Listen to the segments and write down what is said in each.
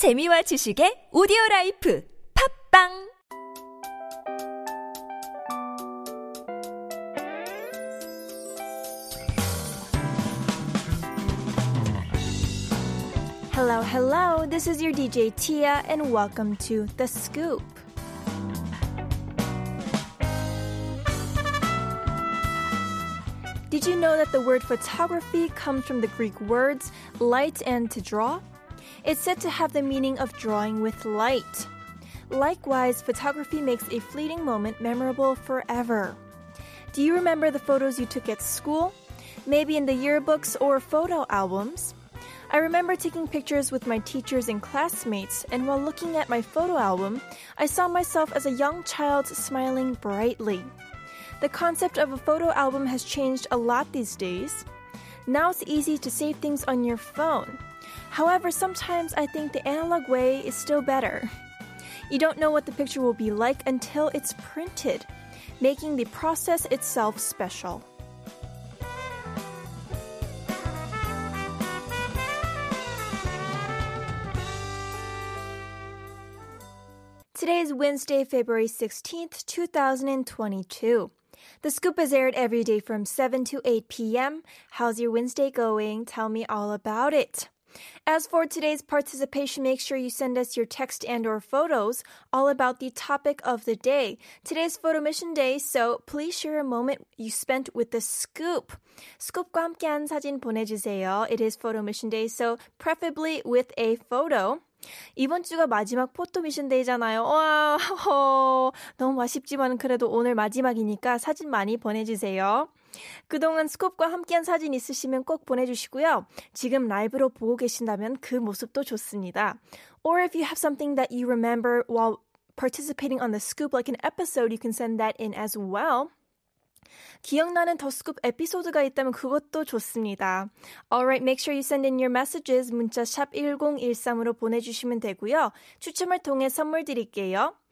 재미와 지식의 오디오 라이프 팝빵 Hello, hello. This is your DJ Tia, and welcome to The Scoop. Did you know that the word photography comes from the Greek words light and to draw? It's said to have the meaning of drawing with light. Likewise, photography makes a fleeting moment memorable forever. Do you remember the photos you took at school? Maybe in the yearbooks or photo albums? I remember taking pictures with my teachers and classmates, and while looking at my photo album, I saw myself as a young child smiling brightly. The concept of a photo album has changed a lot these days. Now it's easy to save things on your phone. However, sometimes I think the analog way is still better. You don't know what the picture will be like until it's printed, making the process itself special. Today is Wednesday, February 16th, 2022. The scoop is aired every day from 7 to 8 p.m. How's your Wednesday going? Tell me all about it. As for today's participation, make sure you send us your text and or photos all about the topic of the day. Today's photo mission day, so please share a moment you spent with the scoop. 스쿱과 함께한 사진 보내주세요. It is photo mission day, so preferably with a photo. 이번 주가 마지막 포토 미션 데이잖아요. 와, 허, 너무 아쉽지만 그래도 오늘 마지막이니까 사진 많이 보내주세요. 그동안 스콥과 함께한 사진 있으시면 꼭 보내주시고요. 지금 라이브로 보고 계신다면 그 모습도 좋습니다. Or if you have something that you remember while participating on the scoop, like an episode, you can send that in as well. 기억나는 더 스쿱 에피소드가 있다면 그것도 좋습니다. Alright, make sure you send in your messages. 문자 샵 1013으로 보내주시면 되고요. 추첨을 통해 선물 드릴게요.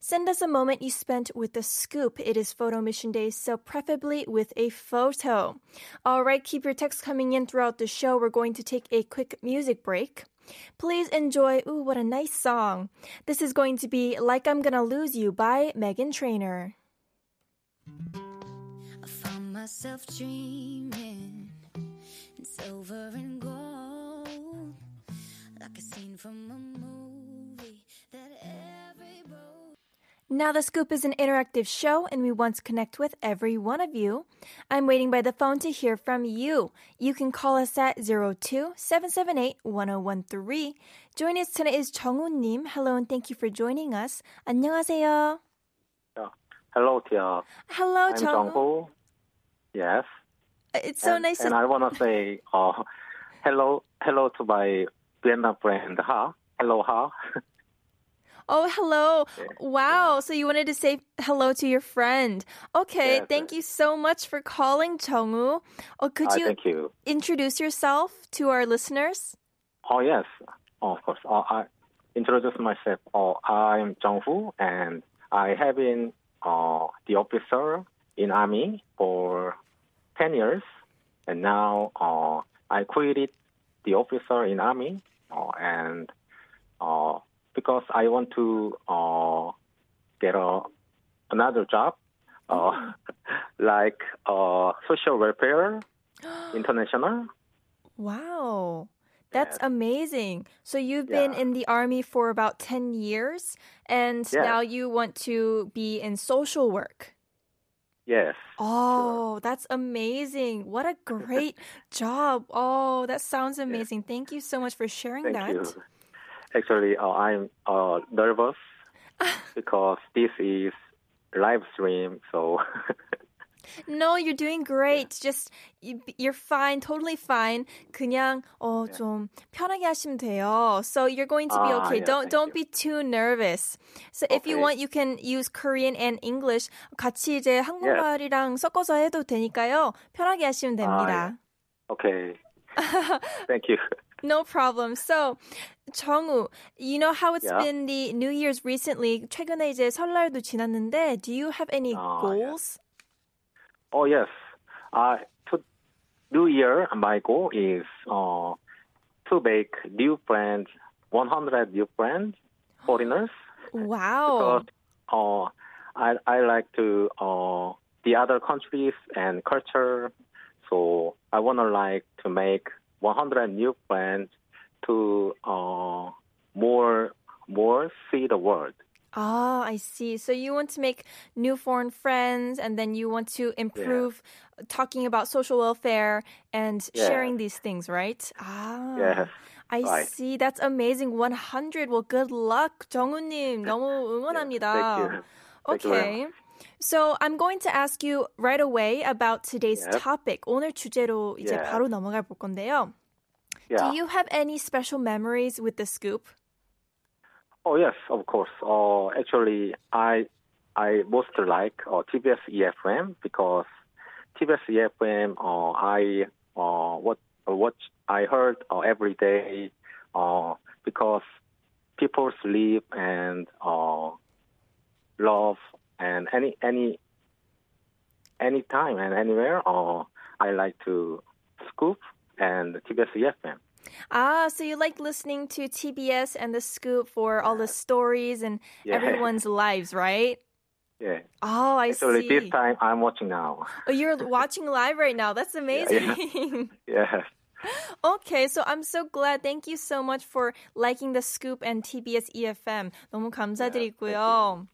Send us a moment you spent with the scoop. It is photo mission day, so preferably with a photo. All right, keep your texts coming in throughout the show. We're going to take a quick music break. Please enjoy. Ooh, what a nice song. This is going to be Like I'm Gonna Lose You by Meghan Trainor. I found myself dreaming in silver and gold, like a scene from a movie Now, The Scoop is an interactive show, and we want to connect with every one of you. I'm waiting by the phone to hear from you. You can call us at 02 778 1013. Joining us tonight is 정우님. Hello, and thank you for joining us. 안녕하세요. Yeah. Hello, Tia. Hello, I'm 정우. Jungho. Yes. It's so and, nice And to I want to say uh, hello, hello to my Vietnam friend, Ha. Hello, Ha. Oh, hello. Wow. So you wanted to say hello to your friend. Okay. Yes, thank you so much for calling, Chongwoo. Oh, could Uh, you you. introduce yourself to our listeners? Oh, yes. Oh, of course. Uh, I introduce myself. Oh, I'm Jungho, and I have been uh, the officer in Army for 10 years. And now uh, I quitted the officer in Army, uh, and uh, because I want to uh, get a, another job, uh, like uh, social welfare international. Wow. That's Yes. amazing. So you've been Yeah. in the army for about 10 years and Yes. now you want to be in social work. Yes. Oh, that's amazing. What a great job. Oh, that sounds amazing. Thank you so much for sharing Thank that. you. Actually, uh, I'm uh, nervous because this is live stream, so No, you're doing great. Just you, you're fine, totally fine. 그냥 어좀 편하게 하시면 돼요. So you're going to be Ah, okay. yeah, don't thank don't you. be too nervous. So if you Okay. want, you can use Korean and English. 같이 이제 한국말이랑 섞어서 해도 되니까요. 편하게 하시면 됩니다. Okay. Thank you. No problem. So, 정우, you know how it's Yeah. been the New Year's recently. 최근에 이제 설날도 지났는데, do you have any Ah, goals? Oh yes. Uh, to New Year, my goal is uh, to make new friends, 100 new friends, foreigners. Wow. Because uh, I I like to uh, the other countries and culture, so I wanna like to make 100 new friends to uh, more more see the world. Ah, I see. So you want to make new foreign friends and then you want to improve talking about social welfare and Yeah. sharing these things, right? Ah. Yes. I right. see. That's amazing. 100. Well, good luck, 정우님. 너무 응원합니다. Thank you. Thank you very Okay. So I'm going to ask you right away about today's Yep. topic. 오늘 주제로 이제 Yeah. 바로 넘어가 볼 건데요. Yeah. Do you have any special memories with the scoop? Oh yes, of course. Uh, actually, I I most like uh, TBS EFM because TBS EFM. Uh, I uh, what what I heard uh, every day. Uh, because people sleep and uh, love and any any any time and anywhere. Uh, I like to scoop and TBS EFM. Ah, so you like listening to TBS and the scoop for all the stories and Yeah. everyone's lives, right? Yeah. Oh, I Actually, see. this time I'm watching now. Oh, you're watching live right now. That's amazing. Yes. okay, so I'm so glad. Thank you so much for liking the scoop and TBS EFM. 너무 감사드리고요. Yeah.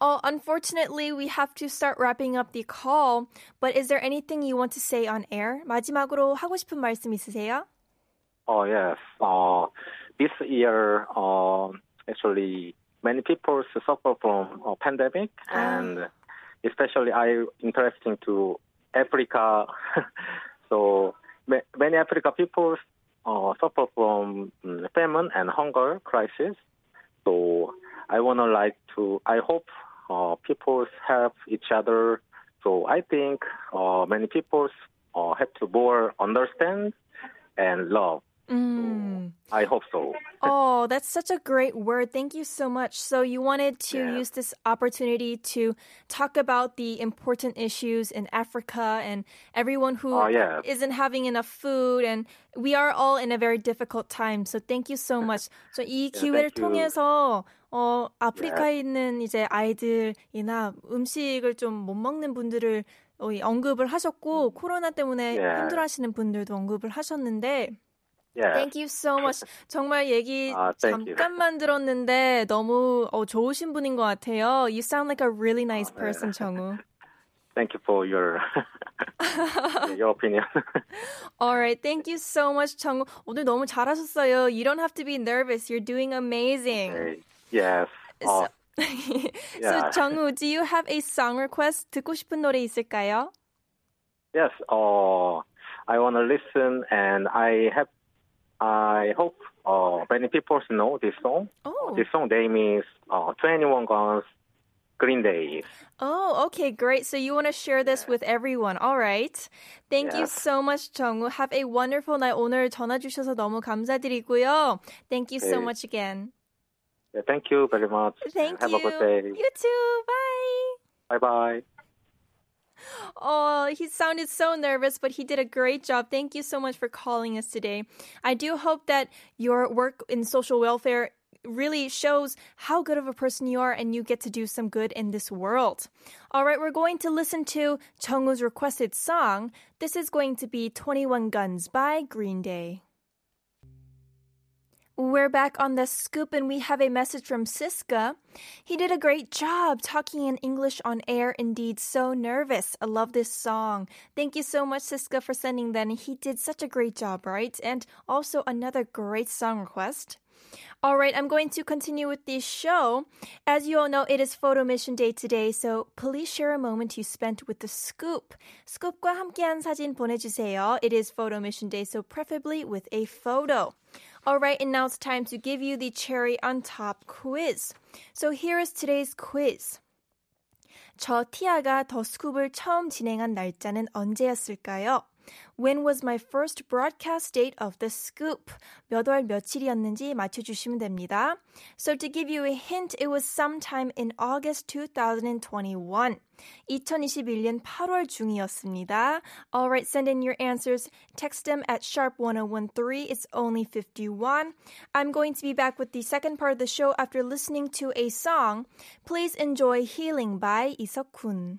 Oh, unfortunately, we have to start wrapping up the call. But is there anything you want to say on air? 마지막으로 하고 싶은 말씀 있으세요? Oh yes. Uh, this year, uh, actually, many people suffer from a pandemic, and especially I interesting to Africa. so ma- many Africa people uh, suffer from mm, famine and hunger crisis. So I wanna like to. I hope uh, people help each other. So I think uh, many people uh, have to more understand and love. Mm. I hope so. Oh, that's such a great word. Thank you so much. So, you wanted to Yeah. use this opportunity to talk about the important issues in Africa and everyone who Oh, yeah. not having enough food. And we are all in a very difficult time. So, thank you so much. So, 이 기회를 thank you. 통해서 어, 아프리카에 있는 이제 아이들이나 음식을 좀 못 먹는 분들을 어, 이 언급을 하셨고 코로나 때문에 Yeah. 힘들어하시는 분들도 언급을 하셨는데 Yeah. Thank you so much. 정말 얘기 아, thank you. 잠깐만 들었는데 너무 어, 좋으신 분인 것 같아요. You sound like a really nice 네. person, 정우. Thank you for your your opinion. All right, thank you so much, 정우. 오늘 너무 잘하셨어요. You don't have to be nervous. You're doing amazing. Okay. yes. Uh, So, yeah. 정우, do you have a song request? 듣고 싶은 노래 있을까요? yes. Uh, I want to listen, and I have. I hope uh, many people know this song. Oh, This song name is uh, 21 Guns Green Day. oh, okay, great. So you want to share this with everyone. All right. Thank you Yes. so much, 정우. Have a wonderful night. 오늘 전화 주셔서 너무 감사드리고요. Thank you so 네. much again. Yeah, thank you very much. Thank have you. a good day. You too. Bye. Bye bye. Oh, he sounded so nervous, but he did a great job. Thank you so much for calling us today. I do hope that your work in social welfare really shows how good of a person you are and you get to do some good in this world. All right, we're going to listen to Chungwoo's requested song. This is going to be 21 Guns by Green Day. We're back on the scoop and we have a message from Siska. He did a great job talking in English on air. Indeed, so nervous. I love this song. Thank you so much, Siska, for sending that. He did such a great job, right? And also another great song request. All right, I'm going to continue with this show. As you all know, it is photo mission day today, so please share a moment you spent with the scoop. 스쿱과 함께한 사진 보내주세요. It is photo mission day, so preferably with a photo. All right, and now it's time to give you the cherry on top quiz. So here is today's quiz. 저 티아가 더 스쿱을 처음 진행한 날짜는 언제였을까요? When was my first broadcast date of the scoop? 몇 월 며칠이었는지 맞춰주시면 됩니다. So to give you a hint, it was sometime in August 2021. 2021년 8월 중이었습니다. Alright, send in your answers. Text them at sharp 1013. It's only 51. I'm going to be back with the second part of the show after listening to a song. Please enjoy Healing by Isokun.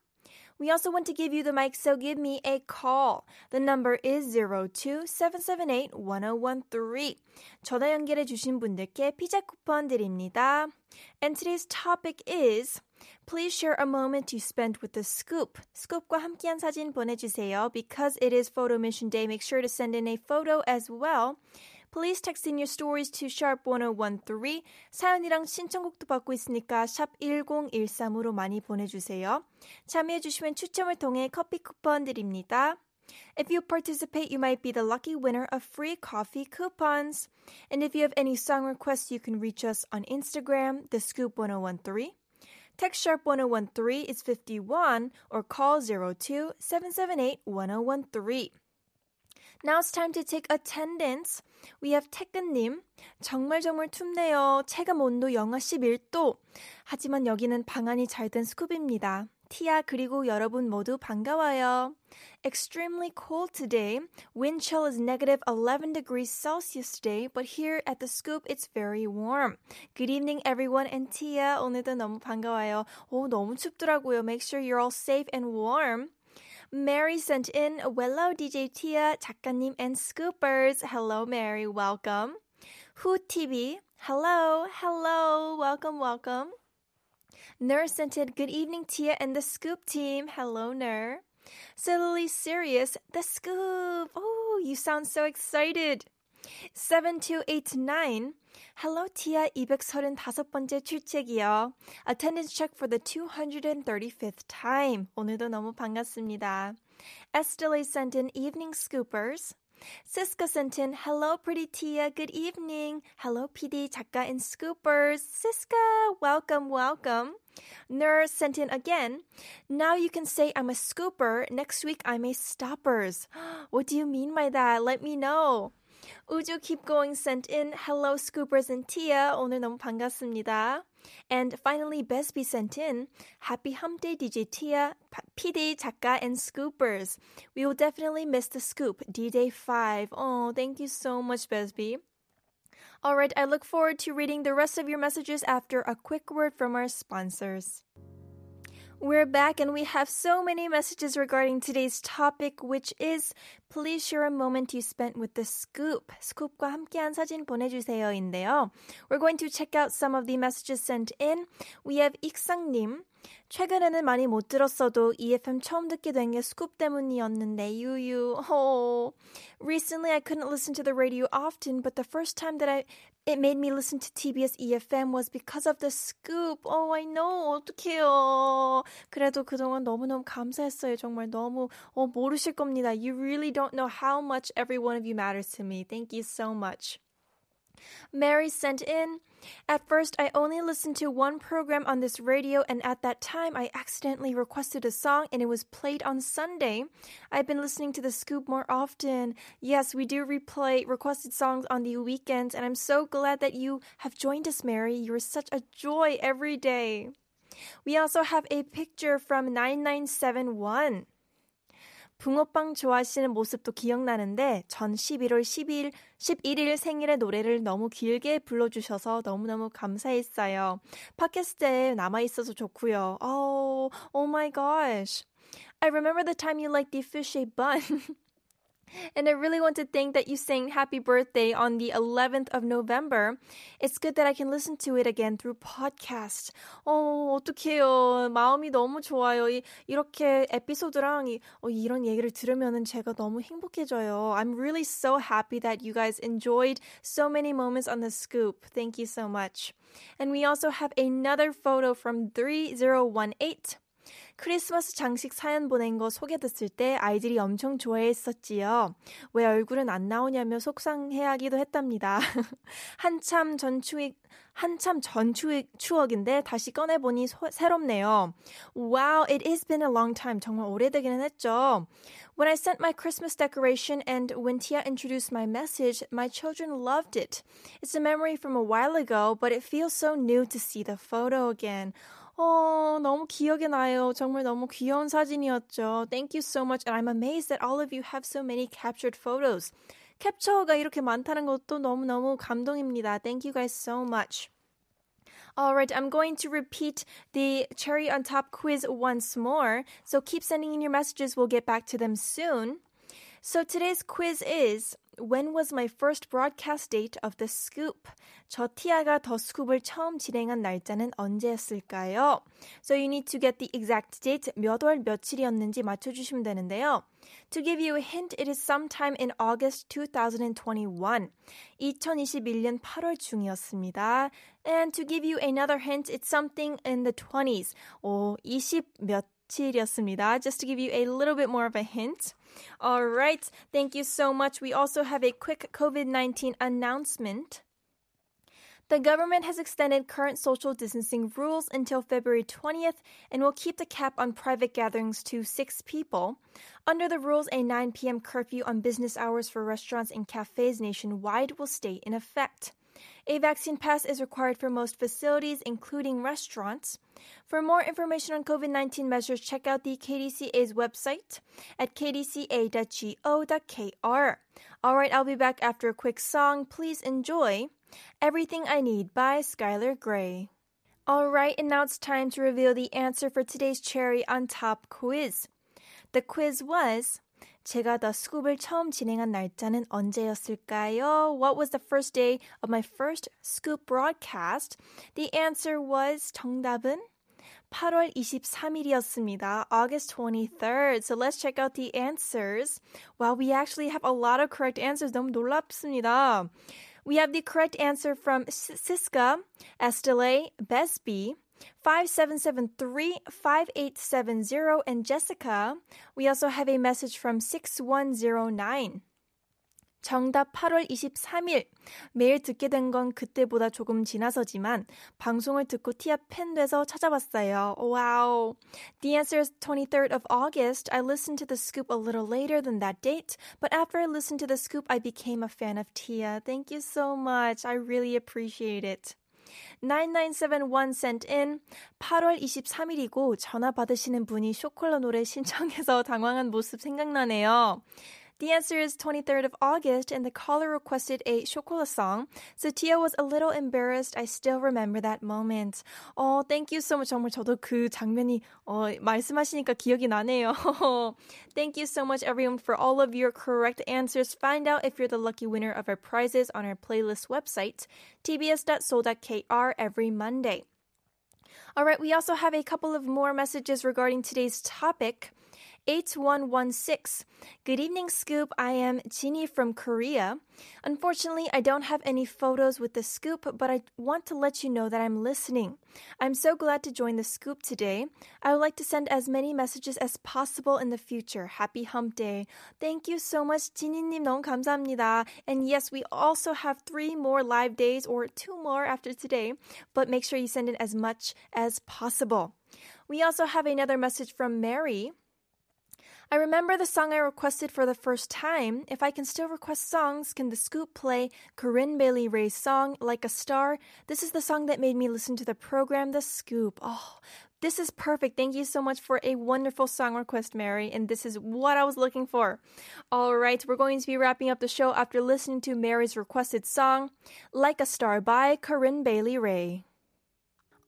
We also want to give you the mic, so give me a call. The number is 02-778-1013. 전화 연결해 주신 분들께 피자 쿠폰 드립니다. And today's topic is Please share a moment you spent with the scoop. 스쿱과 함께한 사진 보내주세요. Because it is photo mission day, make sure to send in a photo as well. Please text in your stories to sharp 1013. 사연이랑 신청곡도 받고 있으니까 샵 1013으로 많이 보내주세요. 참여해주시면 추첨을 통해 커피 쿠폰 드립니다. If you participate, you might be the lucky winner of free coffee coupons. And if you have any song requests, you can reach us on Instagram, the scoop 1013. Text sharp 1013 is 51 or call 02 778 1013. Now it's time to take attendance. We have 태근님. 정말 정말 춥네요. 체감 온도 영하 11도. 하지만 여기는 방안이 잘 된 스쿱입니다. 티아 그리고 여러분 모두 반가워요. Extremely cold today. Wind chill is negative 11 degrees Celsius today, but here at the scoop it's very warm. Good evening everyone and Tia 오늘도 너무 반가워요. 오 너무 춥더라고요. Make sure you're all safe and warm. Mary sent in Hello DJ Tia, 작가님 and Scoopers. Hello Mary, welcome. Who TV, hello, hello, welcome, welcome. Nur sent in Good evening Tia and the Scoop team. Hello Nur. Silly Serious, the Scoop. Oh, you sound so excited. 7289. Hello, Tia. 235번째 출첵이요. Attendance check for the 235th time. 오늘도 너무 반갑습니다. Estelle sent in evening scoopers. Siska sent in, hello, pretty Tia. Good evening. Hello, PD, 작가 and scoopers. Siska, welcome, welcome. Nurse sent in again. Now you can say I'm a scooper. Next week I'm a stoppers. What do you mean by that? Let me know. 우주 Keep Going sent in Hello Scoopers and Tia 오늘 너무 반갑습니다. And finally Besby sent in Happy Hump Day DJ Tia, PD 작가 and Scoopers. We will definitely miss the scoop D-Day 5. Oh, thank you so much Besby. All right, I look forward to reading the rest of your messages after a quick word from our sponsors. We're back and we have so many messages regarding today's topic, which is please share a moment you spent with the scoop. 스쿱과 함께한 사진 보내주세요인데요. We're going to check out some of the messages sent in. We have 익상님. 최근에는 많이 못 들었어도 EFM 처음 듣게 된 게 스쿱 때문이었는데 유유. Oh. Recently I couldn't listen to the radio often, but the first time that I it made me listen to TBS EFM was because of the scoop. Oh, I know. 어떡해요. 그래도 그동안 너무너무 감사했어요. 정말 너무 어, 모르실 겁니다. You really don't know how much every one of you matters to me. Thank you so much. Mary sent in. At first, I only listened to one program on this radio, and at that time, I accidentally requested a song and it was played on Sunday. I've been listening to the scoop more often. Yes, we do replay requested songs on the weekends, and I'm so glad that you have joined us, Mary. You're such a joy every day. We also have a picture from 9971. 붕어빵 좋아하시는 모습도 기억나는데 전 11월 12일, 11일 생일의 노래를 너무 길게 불러주셔서 너무너무 감사했어요. 팟캐스트에 남아 있어서 좋고요. Oh, oh my gosh. I remember the time you liked the fish-shaped bun. And I really want to thank that you sang happy birthday on the 11th of November. It's good that I can listen to it again through podcast. 어, 어떡해요. 마음이 너무 좋아요. 이, 이렇게 에피소드랑 이, 어, 이런 얘기를 들으면은 제가 너무 행복해져요. I'm really so happy that you guys enjoyed so many moments on the scoop. Thank you so much. And we also have another photo from 3018. 크리스마스 장식 사연 보낸 거 소개됐을 때 아이들이 엄청 좋아했었지요. 왜 얼굴은 안 나오냐며 속상해하기도 했답니다. 한참 전 추억, 한참 전 추억, 추억인데 다시 꺼내보니 소, 새롭네요. Wow, it has been a long time. 정말 오래되기는 했죠. When I sent my Christmas decoration and when Tia introduced my message, my children loved it. It's a memory from a while ago, but it feels so new to see the photo again. 어, 너무 기억에 나요. 정말 너무 귀여운 사진이었죠. Thank you so much. And I'm amazed that all of you have so many captured photos. 캡처가 이렇게 많다는 것도 너무너무 감동입니다. Thank you guys so much. Alright, I'm going to repeat the cherry on top quiz once more. So keep sending in your messages. We'll get back to them soon. So today's quiz is When was my first broadcast date of The Scoop? 저 티아가 더 스쿱을 처음 진행한 날짜는 언제였을까요? So you need to get the exact date, 몇 월 며칠이었는지 맞춰주시면 되는데요. To give you a hint, it is sometime in August 2021. 2021년 8월 중이었습니다. And to give you another hint, it's something in the 20s. 오, 20 몇 며칠이었습니다. Just to give you a little bit more of a hint. All right. Thank you so much. We also have a quick COVID 19 announcement. The government has extended current social distancing rules until February 20th and will keep the cap on private gatherings to six people. Under the rules, a 9 p.m. curfew on business hours for restaurants and cafes nationwide will stay in effect. A vaccine pass is required for most facilities, including restaurants. For more information on COVID 19 measures, check out the KDCA's website at kdca.go.kr. All right, I'll be back after a quick song. Please enjoy Everything I Need by Skylar Grey. All right, and now it's time to reveal the answer for today's cherry on top quiz. The quiz was 제가 더 스쿱을 처음 진행한 날짜는 언제였을까요? What was the first day of my first scoop broadcast? The answer was 정답은 8월 23일이었습니다. August 23rd. So let's check out the answers. Wow, we actually have a lot of correct answers. 너무 놀랍습니다. We have the correct answer from Siska, Estelle, Besby, 5773 5870 and Jessica. We also have a message from 6109. 정답 8월 23일. 매일 듣게 된 건 그때보다 조금 지나서지만 방송을 듣고 티아 팬 돼서 찾아봤어요. Wow. The answer is 23rd of August. I listened to the scoop a little later than that date, but after I listened to the scoop, I became a fan of Tia. Thank you so much. I really appreciate it. 9971 sent in 8월 23일이고 전화 받으시는 분이 쇼콜라 노래 신청해서 당황한 모습 생각나네요. The answer is 23rd of August, and the caller requested a Shokola song. So Tia was a little embarrassed. I still remember that moment. Oh, thank you so much. 정말 저도 그 장면이 어, 말씀하시니까 기억이 나네요. thank you so much, everyone, for all of your correct answers. Find out if you're the lucky winner of our prizes on our playlist website, tbs.seoul.kr, every Monday. All right, we also have a couple of more messages regarding today's topic. 8116. Good evening, Scoop. I am Jinny from Korea. Unfortunately, I don't have any photos with the Scoop, but I want to let you know that I'm listening. I'm so glad to join the Scoop today. I would like to send as many messages as possible in the future. Happy Hump Day. Thank you so much, 지니님. 너무 감사합니다. And yes, we also have three more live days or two more after today, but make sure you send in as much as possible. We also have another message from Mary. I remember the song I requested for the first time. If I can still request songs, can the scoop play Corinne Bailey Rae's song, Like a Star? This is the song that made me listen to the program, The Scoop. Oh, this is perfect. Thank you so much for a wonderful song request, Mary. And this is what I was looking for. All right, we're going to be wrapping up the show after listening to Mary's requested song, Like a Star by Corinne Bailey Rae.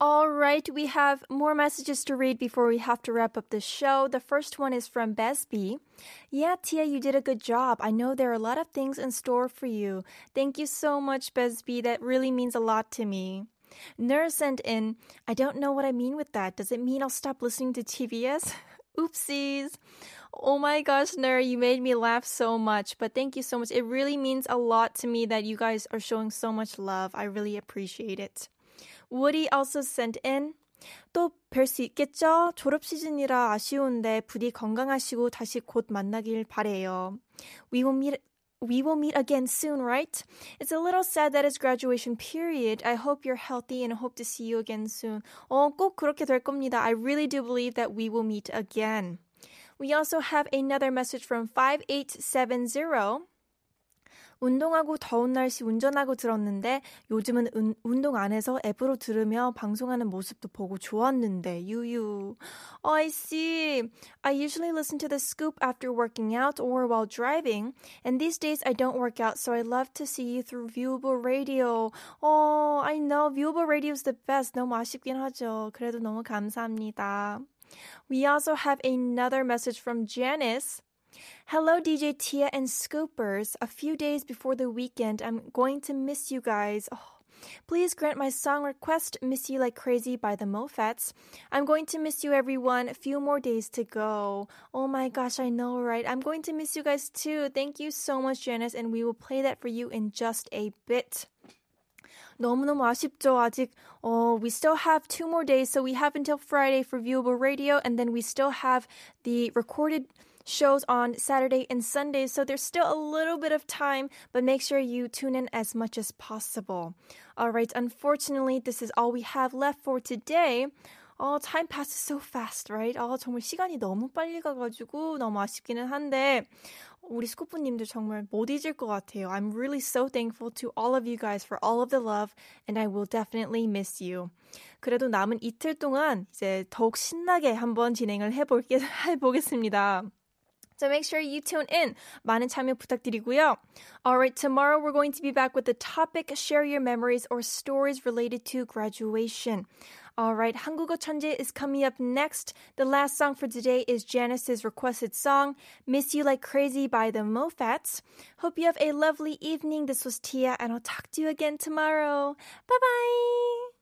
All right, we have more messages to read before we have to wrap up the show. The first one is from Besby. Yeah, Tia, you did a good job. I know there are a lot of things in store for you. Thank you so much, Besby. That really means a lot to me. Nurse sent in, I don't know what I mean with that. Does it mean I'll stop listening to TBS? Oopsies. Oh my gosh, Nur, you made me laugh so much. But thank you so much. It really means a lot to me that you guys are showing so much love. I really appreciate it. Woody also sent in 또 뵐 수 있겠죠? 졸업 시즌이라 아쉬운데 부디 건강하시고 다시 곧 만나길 바래요. We will meet we will meet again soon, right? It's a little sad that it's graduation period. I hope you're healthy and hope to see you again soon. 어, 꼭 그렇게 될 겁니다. I really do believe that we will meet again. We also have another message from 5870. 운동하고 더운 날씨 운전하고 들었는데 요즘은 은, 운동 안 해서 앱으로 들으며 방송하는 모습도 보고 좋았는데 유유. Oh, I see. I usually listen to the scoop after working out or while driving, and these days I don't work out, so I love to see you through viewable radio. Oh, I know viewable radio is the best. 너무 아쉽긴 하죠. 그래도 너무 감사합니다. We also have another message from Janice. Hello, DJ Tia and Scoopers. A few days before the weekend, I'm going to miss you guys. Oh, please grant my song request, Miss You Like Crazy by the Moffatts. I'm going to miss you, everyone. A few more days to go. Oh my gosh, I know, right? I'm going to miss you guys too. Thank you so much, Janice, and we will play that for you in just a bit. 너무너무 아쉽죠. 아직 oh, we still have two more days, so we have until Friday for viewable radio, and then we still have the recorded shows on Saturday and Sunday, so there's still a little bit of time, but make sure you tune in as much as possible. All right, unfortunately, this is all we have left for today. 어, time passes so fast, right? 아, 정말 시간이 너무 빨리 가가지고 너무 아쉽기는 한데, 우리 스쿠프님들 정말 못 잊을 것 같아요. I'm really so thankful to all of you guys for all of the love, and I will definitely miss you. 그래도 남은 이틀 동안 이제 더욱 신나게 한번 진행을 해볼게, 해보겠습니다. So make sure you tune in. 많은 참여 부탁드리고요. Alright, tomorrow we're going to be back with the topic Share Your Memories or Stories Related to Graduation. Alright, 한국어 천재 is coming up next. The last song for today is Janice's requested song, Miss You Like Crazy by the Moffatts. Hope you have a lovely evening. This was Tia, and I'll talk to you again tomorrow. Bye bye!